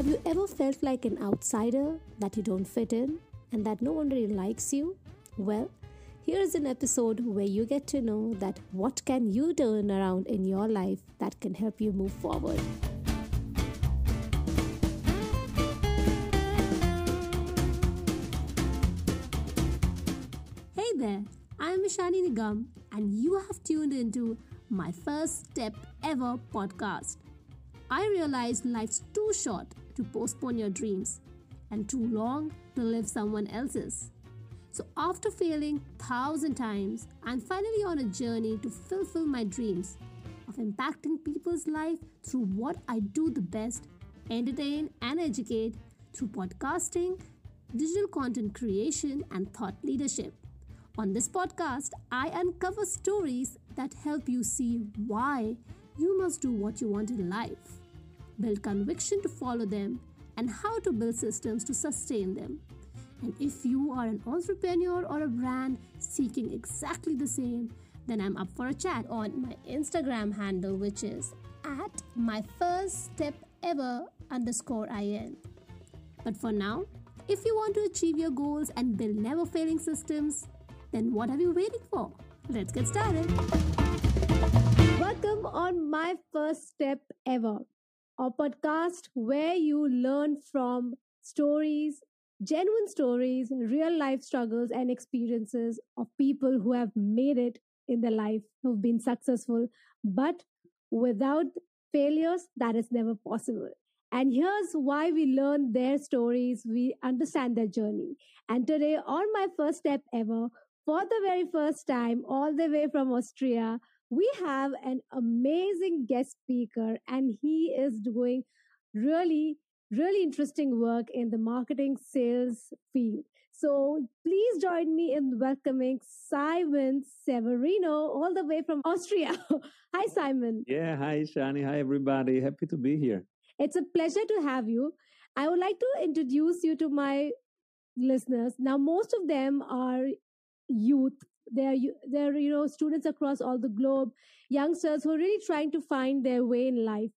Have you ever felt like an outsider, that you don't fit in, and that no one really likes you? Well, here is an episode where you get to know that what can you turn around in your life that can help you move forward. Hey there, I am Ishani Nigam, and you have tuned into my first step ever podcast. I realized life's too short to postpone your dreams and too long to live someone else's. So, after failing thousand times, I'm finally on a journey to fulfill my dreams of impacting people's life through what I do the best entertain and educate through podcasting, digital content creation, and thought leadership. On this podcast, I uncover stories that help you see why you must do what you want in life, build conviction to follow them, and how to build systems to sustain them. And if you are an entrepreneur or a brand seeking exactly the same, then I'm up for a chat on my Instagram handle, which is at my first step ever underscore in. But for now, if you want to achieve your goals and build never failing systems, then what are you waiting for? Let's get started. Welcome on my first step ever, a podcast where you learn from stories, genuine stories, real life struggles and experiences of people who have made it in their life, who've been successful, but without failures, that is never possible. And here's why we learn their stories, we understand their journey. And today, on my first step ever, for the very first time, all the way from Austria, we have an amazing guest speaker, and he is doing really, really interesting work in the marketing sales field. So please join me in welcoming Simon Severino, all the way from Austria. hi, Simon. Yeah, hi, Shani. Hi, everybody. Happy to be here. It's a pleasure to have you. I would like to introduce you to my listeners. Now, most of them are youth. They're, they're, you know, students across all the globe, youngsters who are really trying to find their way in life.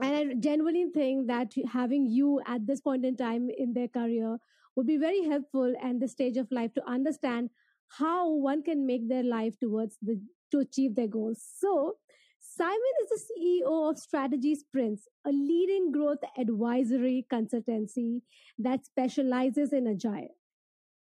And I genuinely think that having you at this point in time in their career would be very helpful and the stage of life to understand how one can make their life towards the to achieve their goals. So, Simon is the CEO of Strategy Sprints, a leading growth advisory consultancy that specializes in agile.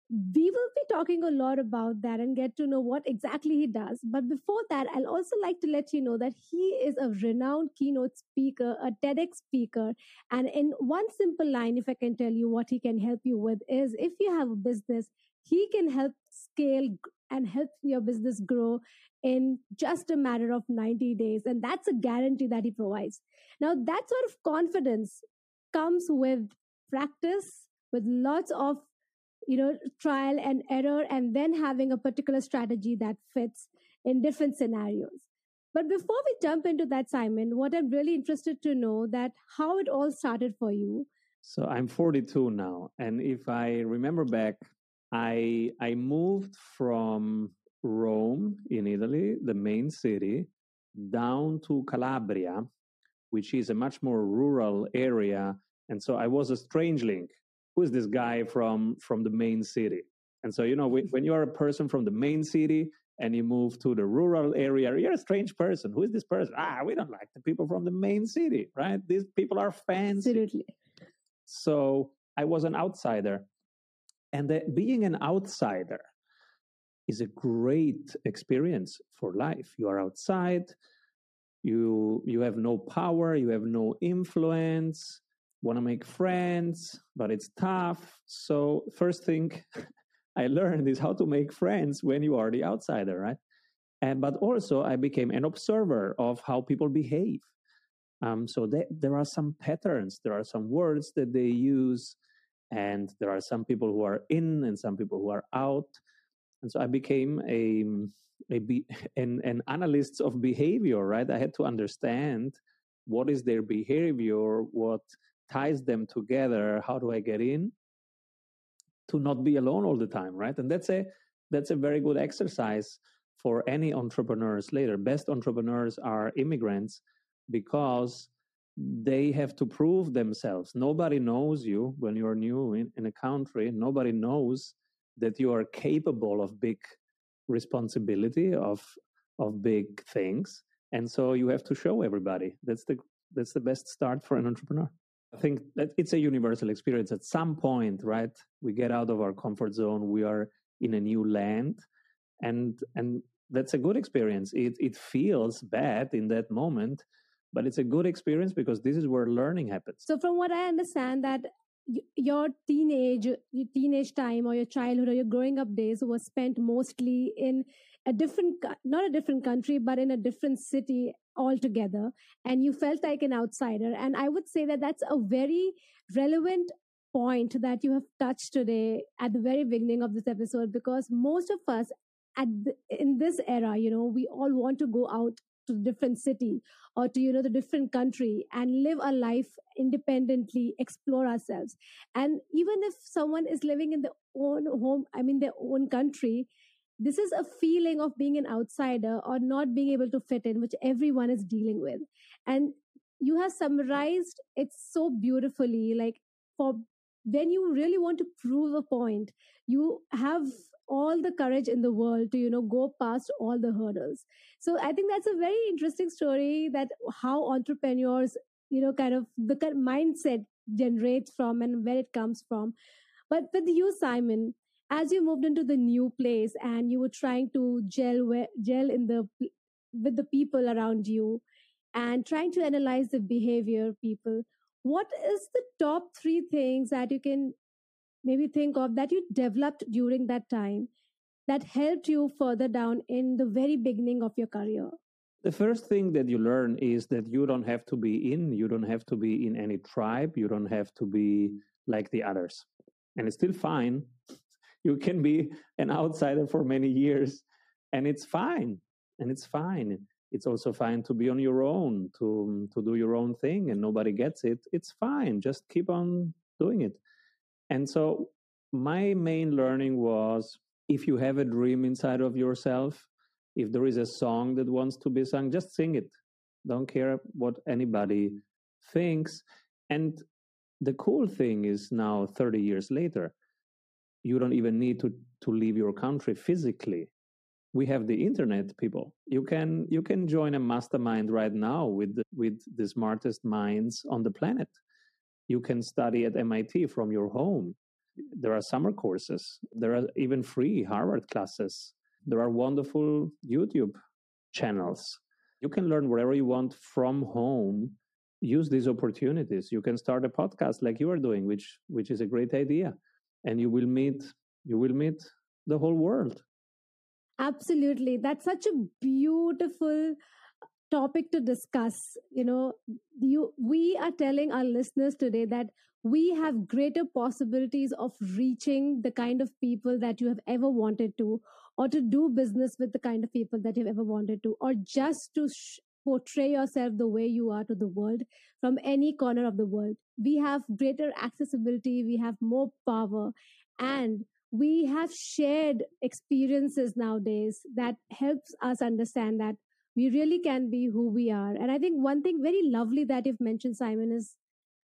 We will be talking a lot about that and get to know what exactly he does. But before that, I'll also like to let you know that he is a renowned keynote speaker, a TEDx speaker. And in one simple line, if I can tell you what he can help you with, is if you have a business, he can help scale and help your business grow in just a matter of 90 days. And that's a guarantee that he provides. Now, that sort of confidence comes with practice, with lots of you know trial and error and then having a particular strategy that fits in different scenarios. But before we jump into that simon what i'm really interested to know that how it all started for you. So i'm 42 now and if i remember back i i moved from rome in italy the main city down to calabria which is a much more rural area and so i was a strangeling who is this guy from from the main city? And so you know when you're a person from the main city and you move to the rural area you're a strange person. Who is this person? Ah we don't like the people from the main city right? These people are fancy. Absolutely. So i was an outsider. And the, being an outsider is a great experience for life. You are outside you you have no power you have no influence want to make friends, but it's tough. So, first thing I learned is how to make friends when you are the outsider, right? And but also I became an observer of how people behave. Um, so they, there are some patterns, there are some words that they use, and there are some people who are in and some people who are out. And so I became a, a be, an, an analyst of behavior, right? I had to understand what is their behavior, what ties them together how do i get in? to not be alone all the time right? And that's a that's a very good exercise for any entrepreneurs later. Best entrepreneurs are immigrants because they have to prove themselves. Nobody knows you when you're new in, in a country. Nobody knows that you are capable of big responsibility of of big things. And so you have to show everybody. That's the that's the best start for an entrepreneur i think that it's a universal experience. At some point right we get out of our comfort zone we are in a new land and and that's a good experience. It it feels bad in that moment but it's a good experience because this is where learning happens. So from what i understand that your teenage your teenage time or your childhood or your growing up days was spent mostly in a different not a different country but in a different city altogether and you felt like an outsider. And i would say that that's a very relevant point that you have touched today at the very beginning of this episode because most of us at the, in this era you know we all want to go out to a different city or to you know the different country and live a life independently explore ourselves. And even if someone is living in their own home i mean their own country this is a feeling of being an outsider or not being able to fit in which everyone is dealing with. And you have summarized it so beautifully like for when you really want to prove a point you have all the courage in the world to you know go past all the hurdles. So i think that's a very interesting story that how entrepreneurs you know kind of the mindset generates from and where it comes from. But with you simon as you moved into the new place and you were trying to gel gel in the with the people around you and trying to analyze the behavior of people what is the top 3 things that you can maybe think of that you developed during that time that helped you further down in the very beginning of your career? The first thing that you learn is that you don't have to be in you don't have to be in any tribe you don't have to be like the others. And it's still fine you can be an outsider for many years and it's fine and it's fine. It's also fine to be on your own to to do your own thing and nobody gets it. It's fine just keep on doing it. And so my main learning was if you have a dream inside of yourself if there is a song that wants to be sung just sing it. Don't care what anybody thinks. And the cool thing is now 30 years later you don't even need to to leave your country physically. We have the internet people. You can you can join a mastermind right now with the, with the smartest minds on the planet. You can study at MIT from your home. There are summer courses. There are even free harvard classes. There are wonderful youtube channels. You can learn wherever you want from home. Use these opportunities. You can start a podcast like you are doing which which is a great idea and you will meet you will meet the whole world. Absolutely. That's such a beautiful uh, topic to discuss. You know you we are telling our listeners today that we have greater possibilities of reaching the kind of people that you have ever wanted to or to do business with the kind of people that you've ever wanted to or just to sh- portray yourself the way you are to the world from any corner of the world. We have greater accessibility, we have more power, and we have shared experiences nowadays that helps us understand that we really can be who we are. And I think one thing very lovely that you've mentioned, Simon, is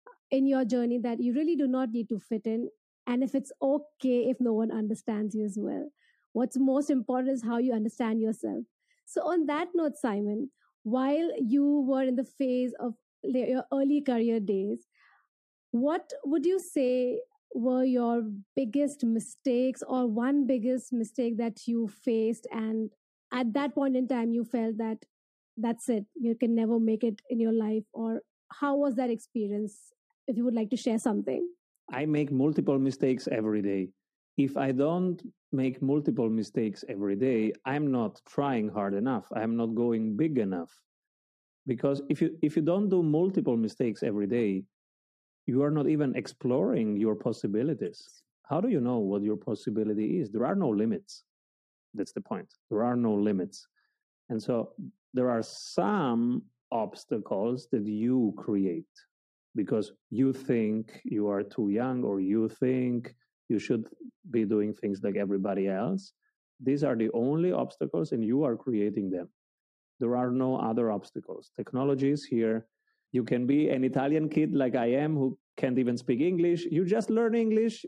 uh, in your journey that you really do not need to fit in. And if it's okay if no one understands you as well. What's most important is how you understand yourself. So, on that note, Simon, while you were in the phase of your early career days, what would you say were your biggest mistakes or one biggest mistake that you faced? And at that point in time, you felt that that's it, you can never make it in your life? Or how was that experience? If you would like to share something. I make multiple mistakes every day. If I don't make multiple mistakes every day, I'm not trying hard enough. I'm not going big enough. Because if you if you don't do multiple mistakes every day, you are not even exploring your possibilities. How do you know what your possibility is? There are no limits. That's the point. There are no limits. And so there are some obstacles that you create because you think you are too young or you think you should be doing things like everybody else. These are the only obstacles, and you are creating them. There are no other obstacles. Technology is here. You can be an Italian kid like I am who can't even speak English. You just learn English,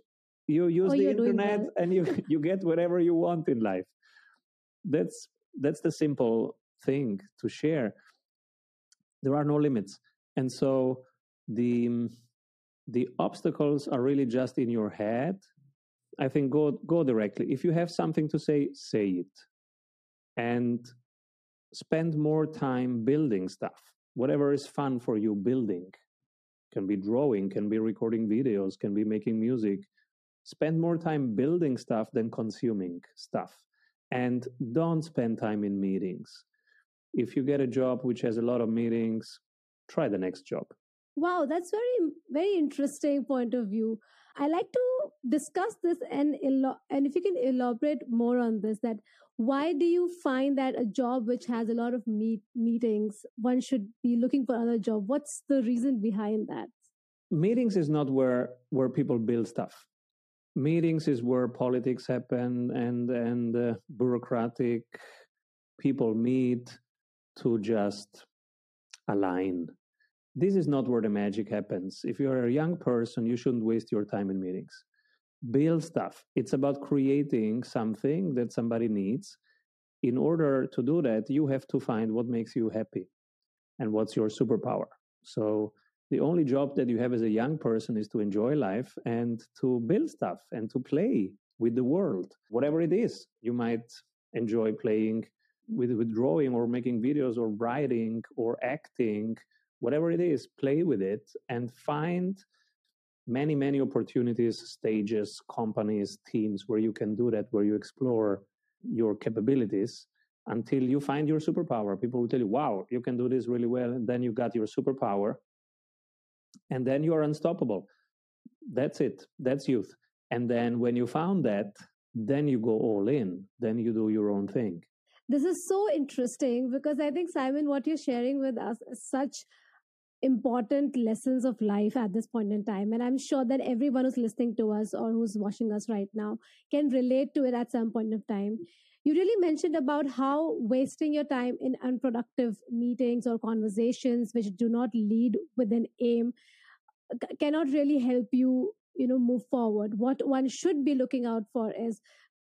you use Oh, the internet, well. and you, you get whatever you want in life. That's, that's the simple thing to share. There are no limits. And so the, the obstacles are really just in your head. I think go, go directly. If you have something to say, say it. And spend more time building stuff whatever is fun for you building can be drawing can be recording videos can be making music spend more time building stuff than consuming stuff and don't spend time in meetings if you get a job which has a lot of meetings try the next job Wow, that's very very interesting point of view. I like to discuss this and and if you can elaborate more on this that why do you find that a job which has a lot of meet meetings one should be looking for another job? What's the reason behind that? meetings is not where where people build stuff meetings is where politics happen and and uh, bureaucratic people meet to just align this is not where the magic happens. If you're a young person you shouldn't waste your time in meetings. Build stuff. It's about creating something that somebody needs. In order to do that you have to find what makes you happy and what's your superpower. So the only job that you have as a young person is to enjoy life and to build stuff and to play with the world. Whatever it is you might enjoy playing with, with drawing or making videos or writing or acting whatever it is play with it and find many many opportunities stages companies teams where you can do that where you explore your capabilities until you find your superpower. People will tell you wow you can do this really well and then you got your superpower and then you are unstoppable. That's it. That's youth. And then when you found that then you go all in. Then you do your own thing. This is so interesting because I think Simon, what you're sharing with us is such important lessons of life at this point in time. And I'm sure that everyone who's listening to us or who's watching us right now can relate to it at some point of time. You really mentioned about how wasting your time in unproductive meetings or conversations which do not lead with an aim cannot really help you, you know, move forward. What one should be looking out for is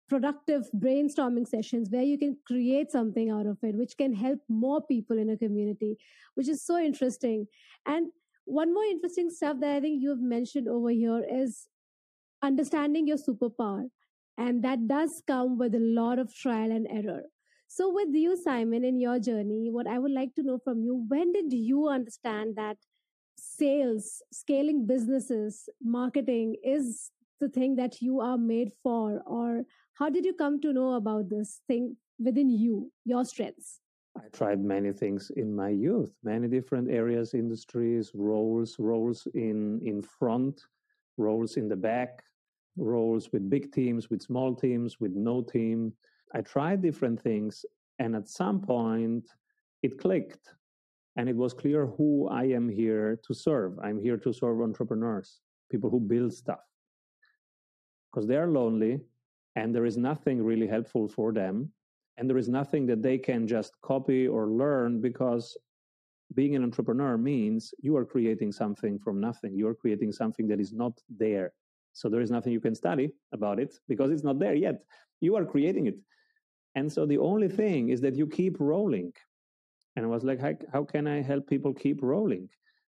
productive brainstorming sessions where you can create something out of it which can help more people in a community which is so interesting. And one more interesting stuff that i think you have mentioned over here is understanding your superpower. And that does come with a lot of trial and error. So with you simon in your journey what i would like to know from you when did you understand that sales scaling businesses marketing is the thing that you are made for? Or how did you come to know about this thing within you your strengths I tried many things in my youth, many different areas, industries, roles, roles in in front, roles in the back, roles with big teams, with small teams, with no team. I tried different things, and at some point, it clicked, and it was clear who I am here to serve. I'm here to serve entrepreneurs, people who build stuff, because they are lonely, and there is nothing really helpful for them and there is nothing that they can just copy or learn because being an entrepreneur means you are creating something from nothing. You are creating something that is not there. So there is nothing you can study about it because it's not there yet. You are creating it. And so the only thing is that you keep rolling. And i was like how, can i help people keep rolling?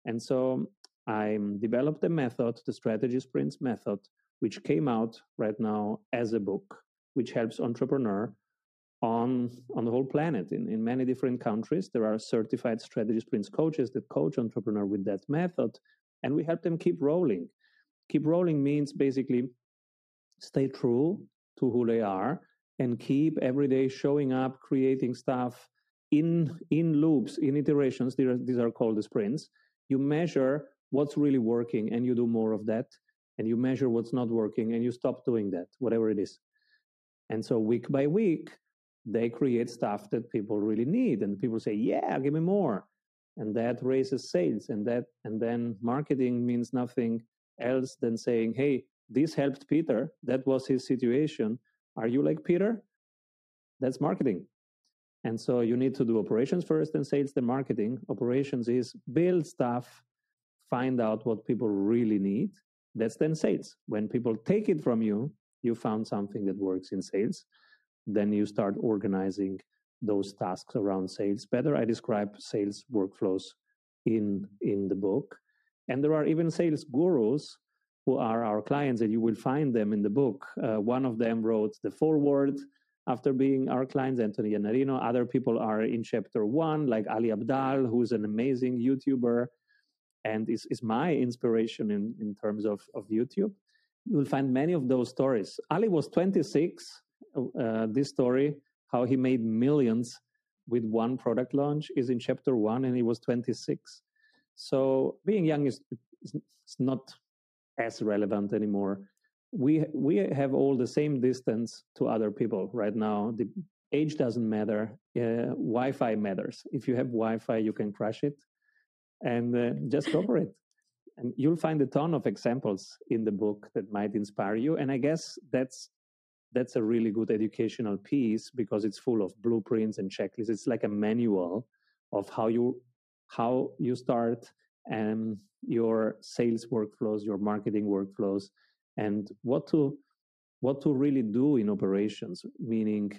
And so i developed a method the strategy sprints method which came out right now as a book which helps entrepreneur on on the whole planet. In, in many different countries there are certified strategy sprints coaches that coach entrepreneur with that method and we help them keep rolling. Keep rolling means basically stay true to who they are and keep every day showing up creating stuff in in loops in iterations. These are, these are called the sprints. You measure what's really working and you do more of that and you measure what's not working and you stop doing that whatever it is. And so week by week they create stuff that people really need and people say yeah give me more. And that raises sales and that and then marketing means nothing else than saying hey this helped peter. That was his situation. Are you like peter? That's marketing. And so you need to do operations first and sales then marketing. Operations is build stuff, find out what people really need. That's then sales. When people take it from you, you found something that works in sales. Then you start organizing those tasks around sales better. I describe sales workflows in in the book. And there are even sales gurus who are our clients, and you will find them in the book. Uh, one of them wrote the foreword after being our clients, Anthony Iannarino. Other people are in chapter one, like Ali Abdaal, who's an amazing YouTuber and is, is my inspiration in, in terms of, of YouTube. You'll find many of those stories. Ali was 26. Uh, this story, how he made millions with one product launch, is in chapter one, and he was 26. So being young is, is not as relevant anymore we we have all the same distance to other people right now. The age doesn't matter. Uh, Wi-Fi matters. If you have Wi-Fi, you can crash it, and uh, just go for it. And you'll find a ton of examples in the book that might inspire you. And I guess that's that's a really good educational piece because it's full of blueprints and checklists. It's like a manual of how you how you start and your sales workflows, your marketing workflows, and what to what to really do in operations meaning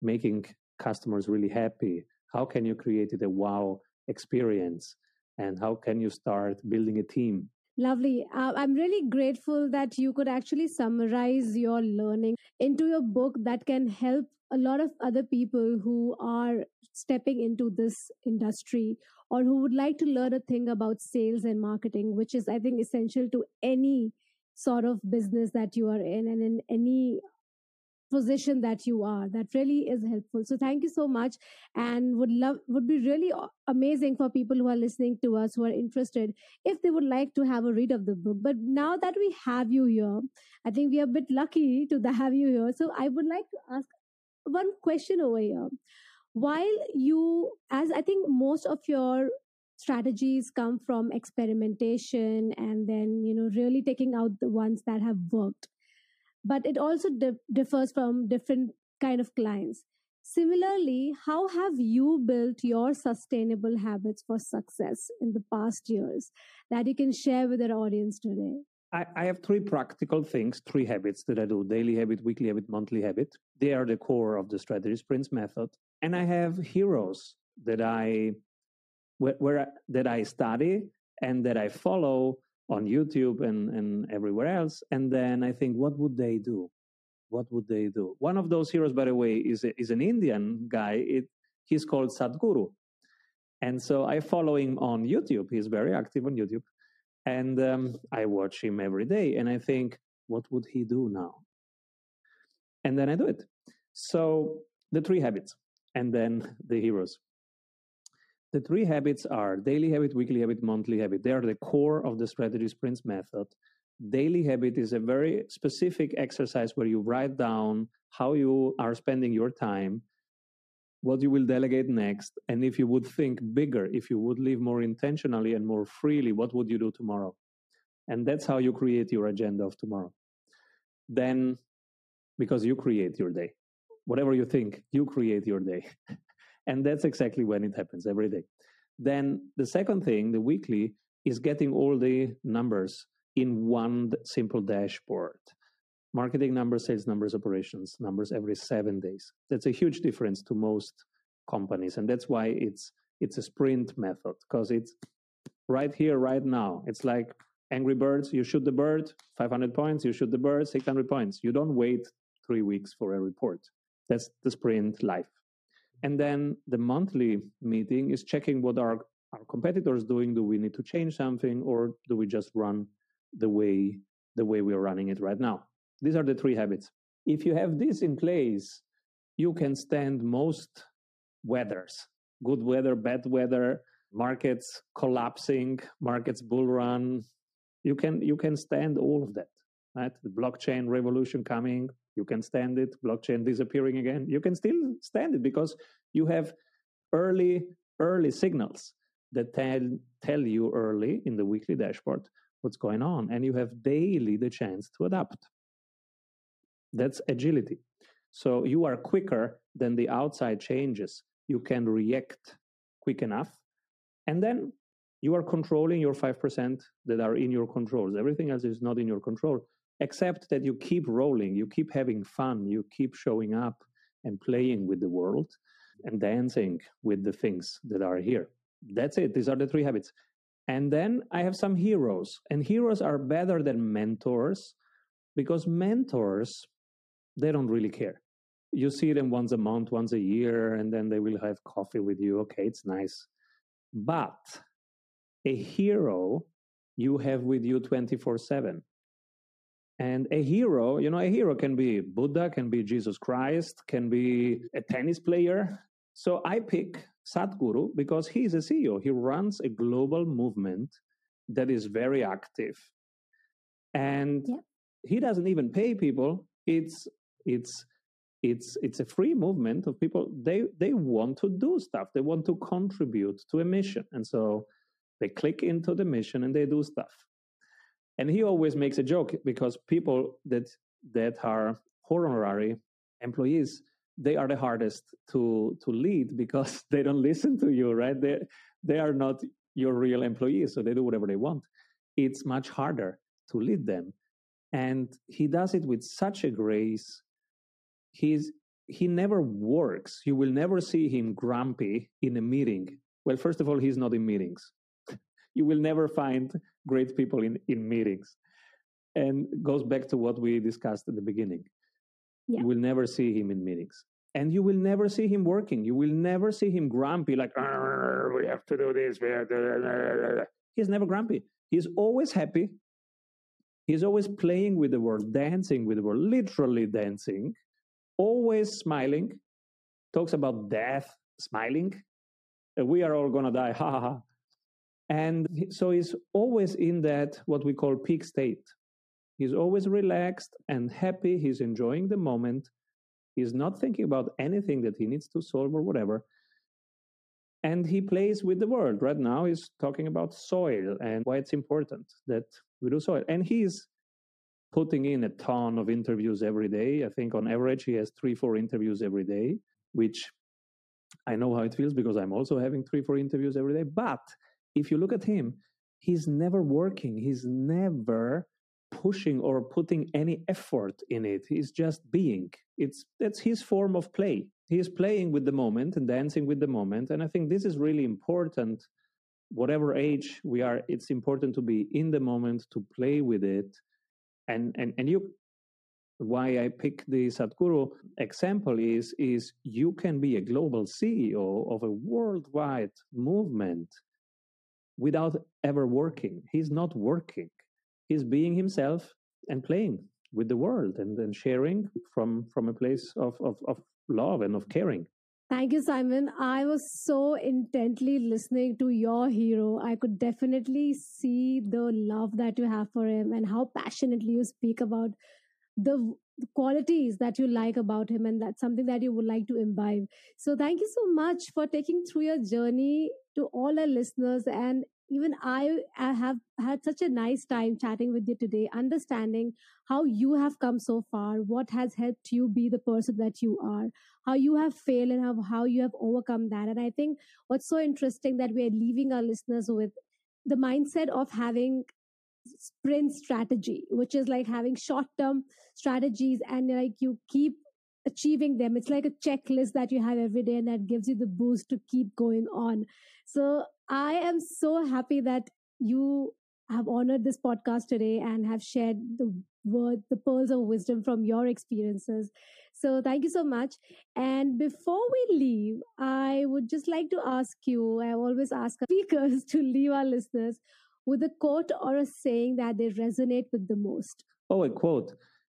making customers really happy how can you create a wow experience and how can you start building a team Lovely. Uh, I'm really grateful that you could actually summarize your learning into your book that can help a lot of other people who are stepping into this industry or who would like to learn a thing about sales and marketing, which is, I think, essential to any sort of business that you are in and in any position that you are. That really is helpful. So thank you so much and would love would be really amazing for people who are listening to us who are interested if they would like to have a read of the book. But now that we have you here i think we are a bit lucky to have you here. So i would like to ask one question over here. While you as i think most of your strategies come from experimentation and then you know really taking out the ones that have worked but it also di- differs from different kind of clients similarly how have you built your sustainable habits for success in the past years that you can share with our audience today I, I have three practical things, three habits that I do daily habit, weekly habit, monthly habit. They are the core of the strategy sprints method. And I have heroes that I where, where that I study and that I follow on YouTube and, and everywhere else. And then I think, what would they do? What would they do? One of those heroes, by the way, is, is an Indian guy. It, he's called Sadhguru. And so I follow him on YouTube. He's very active on YouTube. And um, I watch him every day. And I think, what would he do now? And then I do it. So the three habits and then the heroes. The three habits are daily habit, weekly habit, monthly habit. They are the core of the strategy sprints method. Daily habit is a very specific exercise where you write down how you are spending your time, what you will delegate next, and if you would think bigger, if you would live more intentionally and more freely, what would you do tomorrow? And that's how you create your agenda of tomorrow. Then, because you create your day, whatever you think, you create your day. And that's exactly when it happens every day. Then the second thing, the weekly, is getting all the numbers in one simple dashboard. Marketing numbers, sales numbers, operations numbers every seven days. That's a huge difference to most companies. And that's why it's it's a sprint method, because it's right here, right now. It's like Angry Birds, you shoot the bird, 500 points, you shoot the bird, 600 points. You don't wait three weeks for a report. That's the sprint life. And then the monthly meeting is checking what are our competitors doing. Do we need to change something or do we just run the way the way we are running it right now? These are the three habits. If you have this in place, you can stand most weathers, good weather, bad weather, markets collapsing, markets bull run. You can you can stand all of that. Right? The blockchain revolution coming, you can stand it blockchain disappearing again you can still stand it because you have early early signals that tell tell you early in the weekly dashboard what's going on and you have daily the chance to adapt that's agility so you are quicker than the outside changes. You can react quick enough. And then you are controlling your 5% that are in your controls. Everything else is not in your control, except that you keep rolling, you keep having fun, you keep showing up and playing with the world and dancing with the things that are here. That's it. These are the three habits. And then I have some heroes, and heroes are better than mentors because mentors, they don't really care. You see them once a month, once a year, and then they will have coffee with you. Okay, it's nice. But a hero you have with you 24 7. And a hero, you know, a hero can be Buddha, can be Jesus Christ, can be a tennis player. So I pick Sadhguru because he's a CEO. He runs a global movement that is very active. And yeah. he doesn't even pay people. It's it's it's it's a free movement of people they they want to do stuff they want to contribute to a mission and so they click into the mission and they do stuff and he always makes a joke because people that that are honorary employees they are the hardest to to lead because they don't listen to you right? They they are not your real employees so they do whatever they want. It's much harder to lead them. And he does it with such a grace. He's he never works. You will never see him grumpy in a meeting. Well first of all he's not in meetings you will never find great people in in meetings and goes back to what we discussed at the beginning yeah. You will never see him in meetings. And you will never see him working. You will never see him grumpy, like, we have to do this. We have to... He's never grumpy. He's always happy. He's always playing with the world, dancing with the world, literally dancing, always smiling. Talks about death, smiling. We are all going to die, ha ha ha. And so he's always in that, what we call peak state. He's always relaxed and happy. He's enjoying the moment. He's not thinking about anything that he needs to solve or whatever. And he plays with the world. Right now, he's talking about soil and why it's important that we do soil. And he's putting in a ton of interviews every day. I think on average, he has three, four interviews every day, which I know how it feels because I'm also having three, four interviews every day. But if you look at him, he's never working. He's never pushing or putting any effort in it. He's just being. It's that's his form of play. He's playing with the moment and dancing with the moment. And I think this is really important. Whatever age we are, it's important to be in the moment, to play with it. And and and you why I pick the Sadhguru example is is you can be a global CEO of a worldwide movement without ever working. He's not working he's being himself and playing with the world and then sharing from from a place of, of, of love and of caring Thank you, Simon. I was so intently listening to your hero. I could definitely see the love that you have for him and how passionately you speak about the qualities that you like about him. And that's something that you would like to imbibe. So, thank you so much for taking through your journey to all our listeners and even I, I have had such a nice time chatting with you today, understanding how you have come so far, what has helped you be the person that you are, how you have failed and how, how you have overcome that. And I think what's so interesting that we are leaving our listeners with the mindset of having sprint strategy, which is like having short term strategies and like you keep achieving them. It's like a checklist that you have every day and that gives you the boost to keep going on. So I am so happy that you have honored this podcast today and have shared the word, the pearls of wisdom from your experiences. So thank you so much. And before we leave, I would just like to ask you, I always ask speakers to leave our listeners with a quote or a saying that they resonate with the most. Oh, a quote.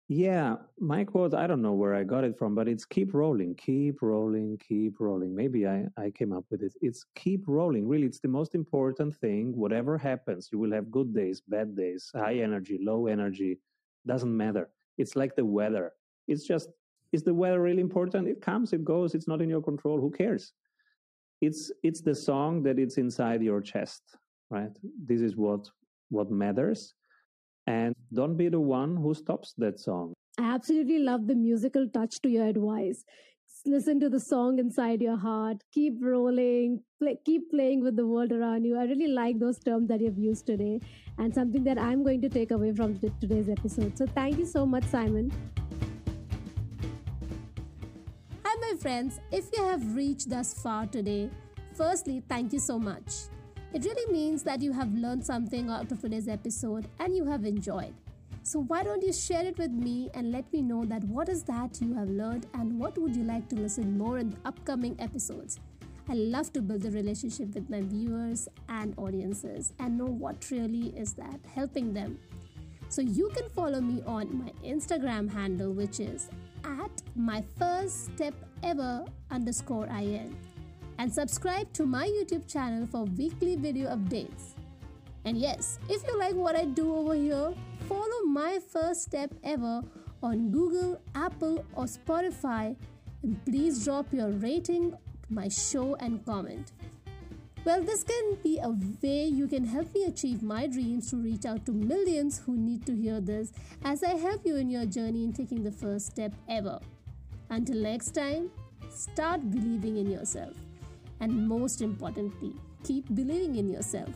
Yeah, my quote, I don't know where I got it from, but it's keep rolling, keep rolling, keep rolling. Maybe I, I came up with it. It's keep rolling. Really, it's the most important thing. Whatever happens, you will have good days, bad days, high energy, low energy, doesn't matter. It's like the weather. It's just, is the weather really important? It comes, it goes, it's not in your control. Who cares? It's it's the song that it's inside your chest, right? This is what what matters and don't be the one who stops that song. I absolutely love the musical touch to your advice. listen to the song inside your heart. Keep rolling. Play, keep playing with the world around you. I really like those terms that you've used today and something that I'm going to take away from today's episode. So thank you so much, Simon. Hi, my friends. If you have reached thus far today, firstly, thank you so much. It really means that you have learned something out of today's episode and you have enjoyed. So why don't you share it with me and let me know that what is that you have learned and what would you like to listen more in the upcoming episodes. I love to build a relationship with my viewers and audiences and know what really is that helping them. So you can follow me on my Instagram handle which is at my first step ever underscore in and subscribe to my YouTube channel for weekly video updates. And yes, if you like what I do over here, follow my first step ever on Google, Apple, or Spotify. And please drop your rating to my show and comment. Well, this can be a way you can help me achieve my dreams to reach out to millions who need to hear this as I help you in your journey in taking the first step ever. Until next time, start believing in yourself. And most importantly, keep believing in yourself.